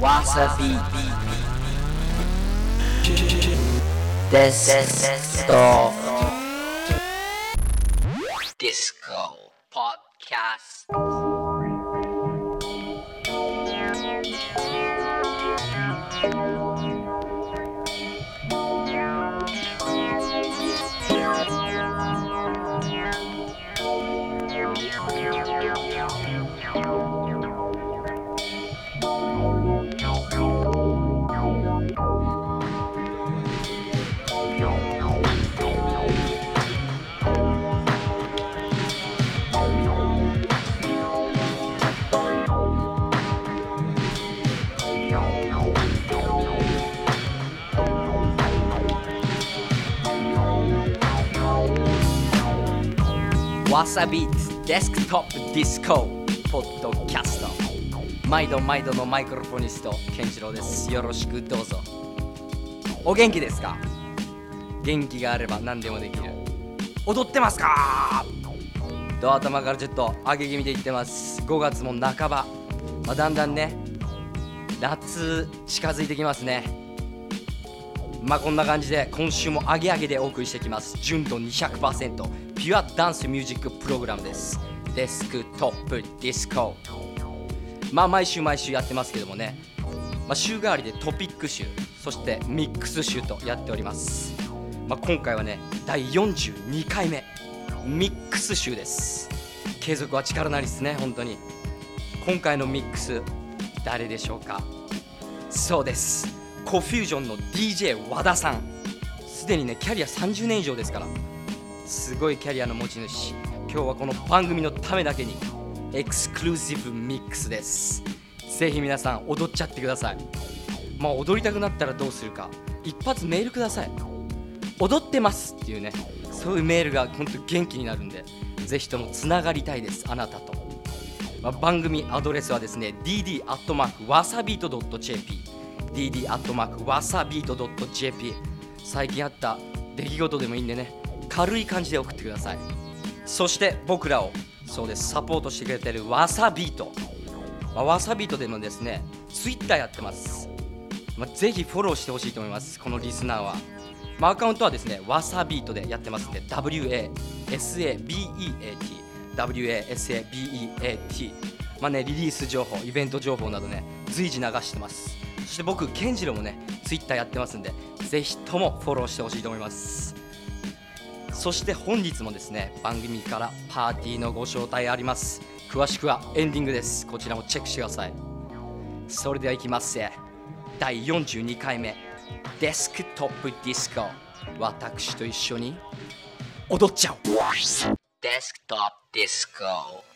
わさびわさびデスクトップディスコポッドキャスト。毎度毎度のマイクロフォニスト健次郎です。よろしくどうぞ。お元気ですか？元気があれば何でもできる。踊ってますか？と頭からちょっと上げ気味で言ってます。5月も半ば、まあ、だんだんね夏近づいてきますね。まあこんな感じで今週もアゲアゲでお送りしてきます。純度200%ピュアダンスミュージックプログラムです。デスクトップディスコまあ毎週毎週やってますけどもね、まあ、週替わりでトピック集そしてミックス集とやっております、まあ、今回はね第42回目。ミックス集です。継続は力なりですね本当に。今回のミックス誰でしょうか？そうです。コフュージョンの DJ 和田さん。すでにねキャリア30年以上ですから。すごいキャリアの持ち主。今日はこの番組のためだけにエクスクルーシブミックスです。ぜひ皆さん踊っちゃってください。まあ踊りたくなったらどうするか。一発メールください。踊ってますっていうねそういうメールが本当元気になるんでぜひともつながりたいです。あなたと、まあ、番組アドレスはですね dd アットマークわさビート .jp dd アットマークわさビート .jp 最近あった出来事でもいいんでね軽い感じで送ってください。そして僕らをそうですサポートしてくれてるわさビート、まあ、わさビートでもですねツイッターやってます、まあ、ぜひフォローしてほしいと思いますこのリスナーは、まあ、アカウントはですねわさビートでやってますんで WASABEAT WASABEAT まあねリリース情報イベント情報などね随時流してます。そして僕健次郎もねツイッターやってますんでぜひともフォローしてほしいと思います。そして本日もですね番組からパーティーのご招待あります。詳しくはエンディングです。こちらもチェックしてください。それではいきます第42回目デスクトップディスコ。私と一緒に踊っちゃおう。デスクトップディスコ。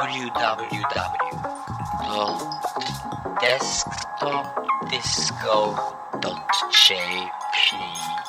www.desktopdisco.jp「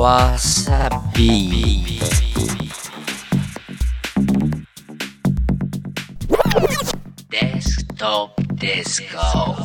Wasabi. Desktop Disco.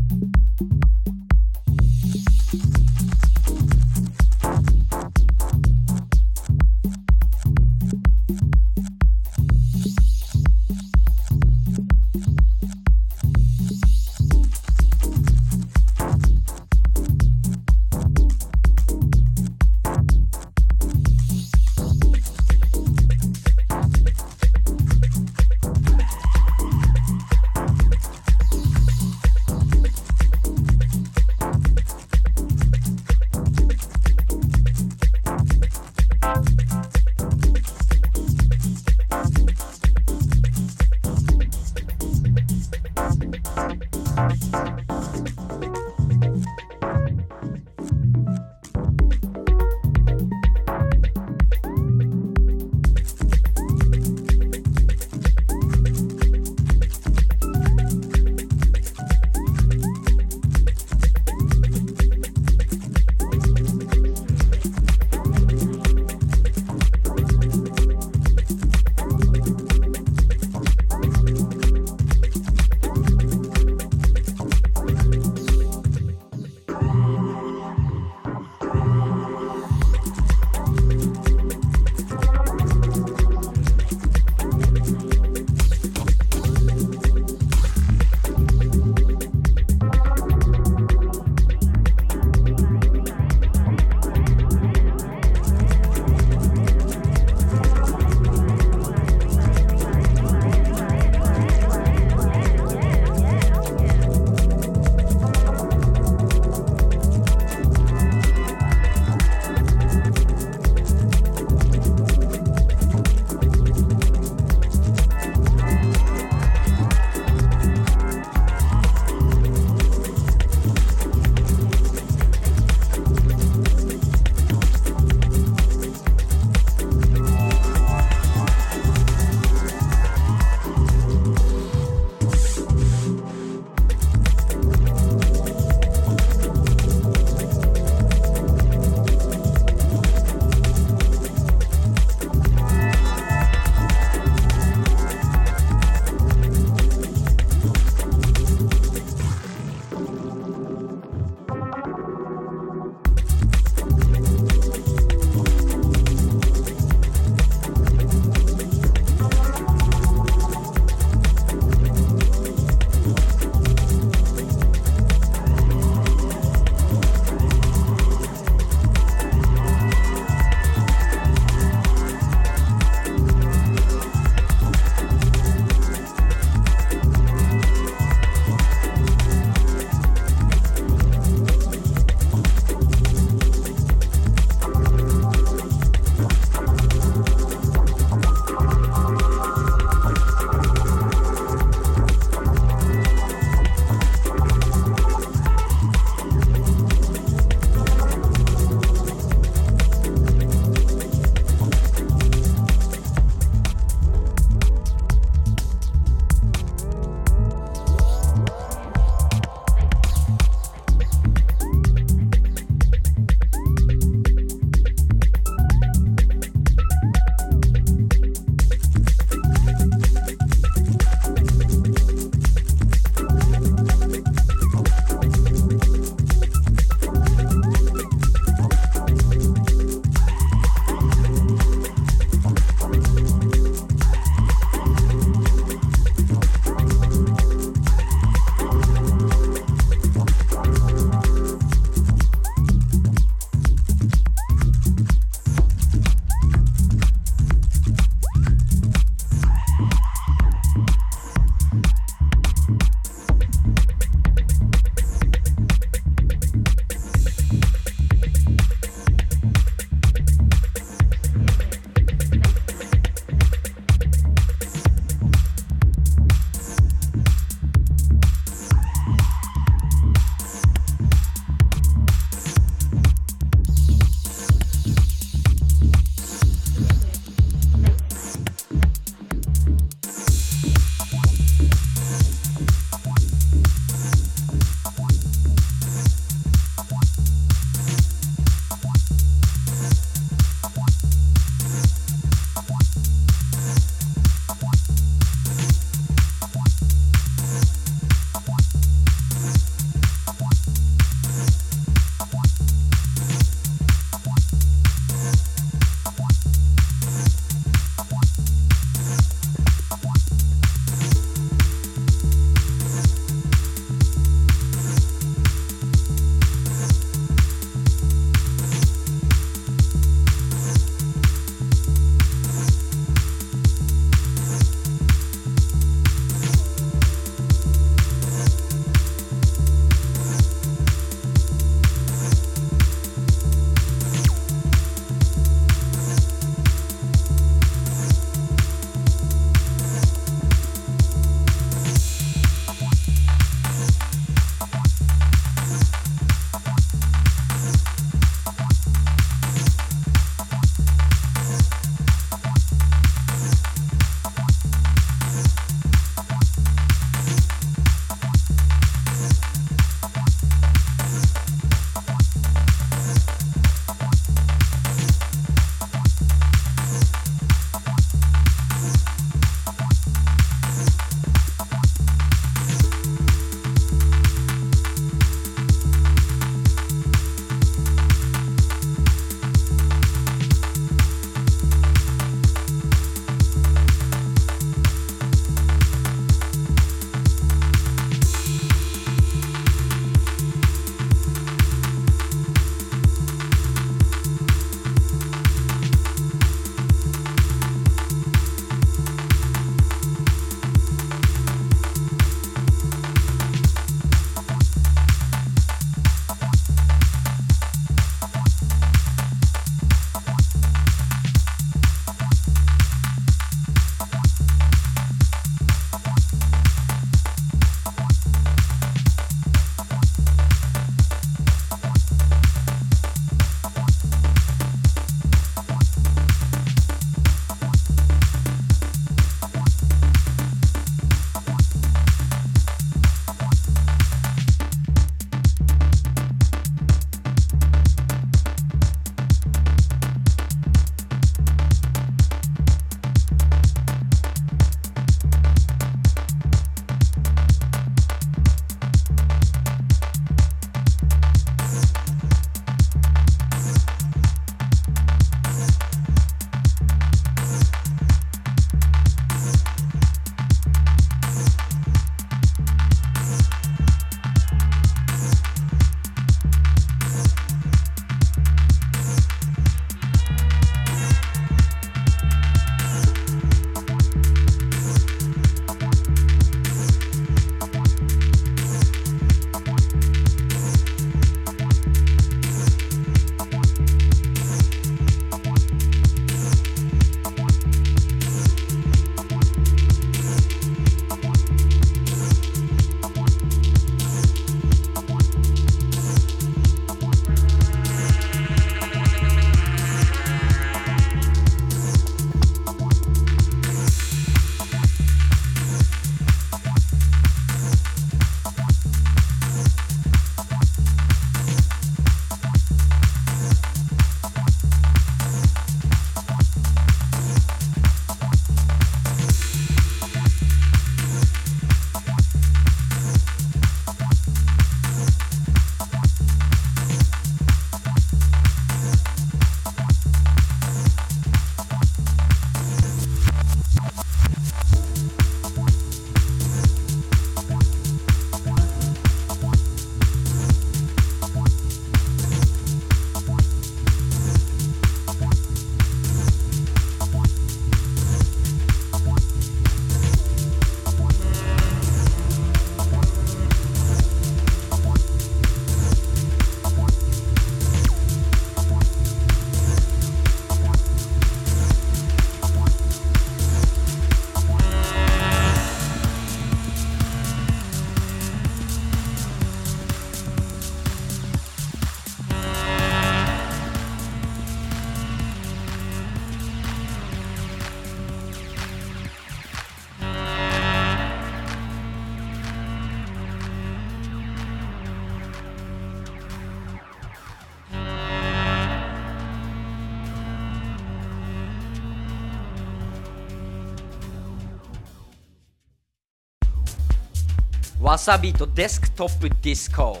スクトップディスコわさびとデスクトップディスコ。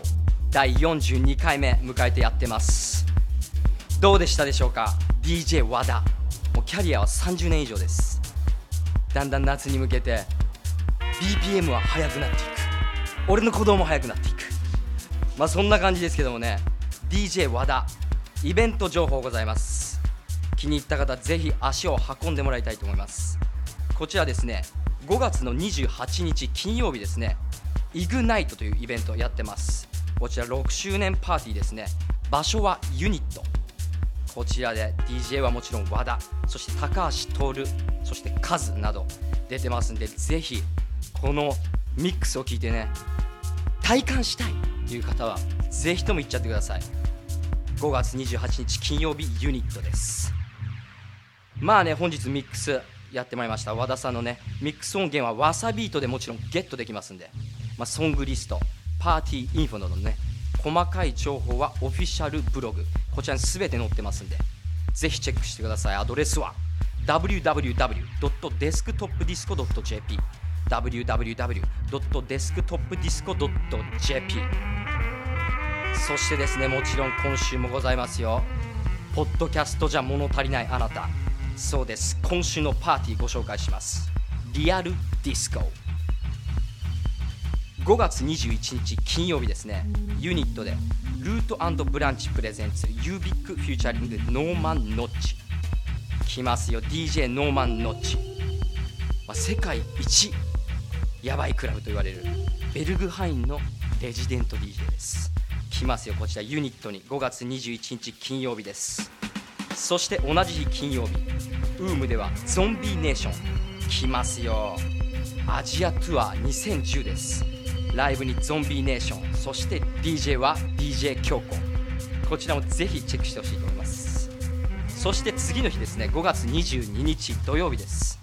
第42回目迎えてやってます。どうでしたでしょうか？DJ 和田。もうキャリアは30年以上です。だんだん夏に向けて BPM は速くなっていく。俺の鼓動も速くなっていく。まあそんな感じですけどもね。DJ 和田イベント情報ございます。気に入った方ぜひ足を運んでもらいたいと思います。こちらですね。5月の28日金曜日ですね。イグナイトというイベントをやってます。こちら6周年パーティーですね。場所はユニット。こちらで DJ はもちろん和田そして高橋徹そしてカズなど出てますんでぜひこのミックスを聞いてね体感したいという方はぜひとも行っちゃってください。5月28日金曜日ユニットです。まあね本日ミックスやってまいりました。和田さんのねミックス音源はわさビートでもちろんゲットできますんで、まあ、ソングリストパーティーインフォなどのね細かい情報はオフィシャルブログこちらに全て載ってますんでぜひチェックしてください。アドレスは www.desktopdisco.jp www.desktopdisco.jp そしてですねもちろん今週もございますよ。ポッドキャストじゃ物足りないあなた。そうです。今週のパーティーご紹介します。リアルディスコ。5月21日金曜日ですね。ユニットでルートブランチプレゼンツユービックフューチャリングノーマンノッチ来ますよ DJ ノーマンノッチ、まあ、世界一やばいクラブと言われるベルグハインのレジデント DJ です。来ますよこちらユニットに。5月21日金曜日です。そして同じ日金曜日ウームではゾンビネーション来ますよアジアツアー2010ですライブにゾンビネーションそして DJ は DJ 京子こちらもぜひチェックしてほしいと思います。そして次の日ですね5月22日土曜日です。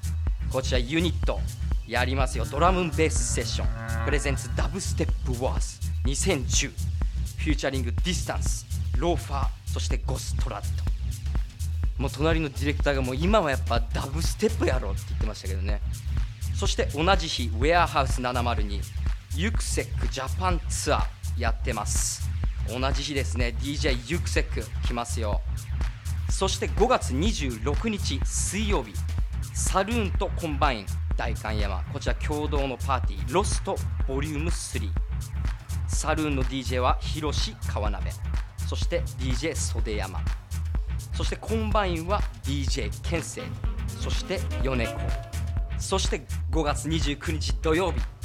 こちらユニットやりますよ。ドラムベースセッション。プレゼンツダブステップワーズ2010 featuring Distance。Loefah。そして Goth-Trad もう隣のディレクターがもう今はやっぱダブステップやろうって言ってましたけどね。そして同じ日 Warehouse 702 Yuksek Japan Tour やってます。同じ日ですね。DJ ユクセック来ますよ。そして5月26日水曜日サルーンとコンバイン代官山。こちら共同のパーティー Lost Volume 3 Saloon の DJ は広志川鍋そして DJ 袖山そして Combine は DJ 健生そして米子そして5月29日土曜日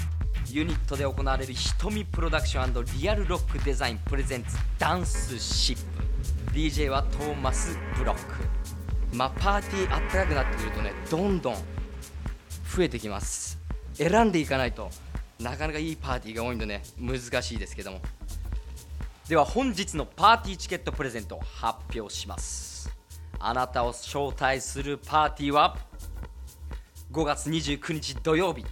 Unit で行われる瞳 Production Real Rock Design presents Danceship。DJ はトーマス・ブロック。まあパーティーあったかくなってくるとねどんどん増えてきます。選んでいかないとなかなかいいパーティーが多いのでね難しいですけども。では本日のパーティーチケットプレゼントを発表します。あなたを招待するパーティーは5月29日土曜日。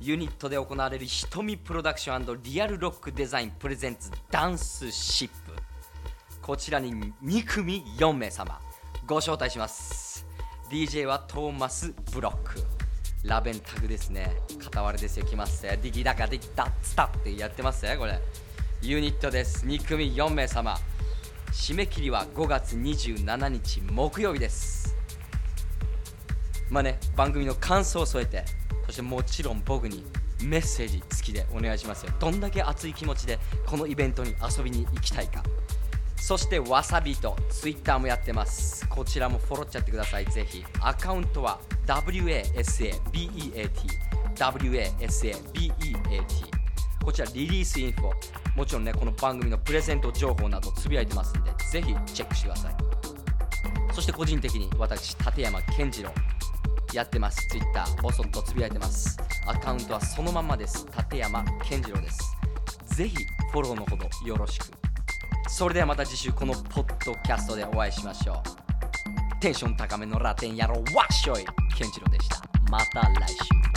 Unit で行われる瞳 Production Real Rock Design presents Danceship。こちらに2組4名様ご招待します。DJ はトーマス・ブロック。ラベンタグですね。片割れですよ。来ますディギダカディギダッツタってやってますねこれ。ユニットです。2組4名様。締め切りは5月27日木曜日です。まあね番組の感想を添えてそしてもちろん僕にメッセージ付きでお願いしますよ。どんだけ熱い気持ちでこのイベントに遊びに行きたいか。そしてわさびと Twitter もやってます。こちらもフォローっちゃってください。ぜひ。アカウントは WASABEAT WASABEAT こちらリリースインフォ。もちろんねこの番組のプレゼント情報などつぶやいてますんでぜひチェックしてください。そして個人的に私立山健次郎。やってます。Twitter ボソッとつぶやいてます。アカウントはそのままです。立山健次郎です。ぜひフォローのほどよろしく。それではまた次週このポッドキャストでお会いしましょう。テンション高めのラテン野郎わっしょい！健次郎でした。また来週。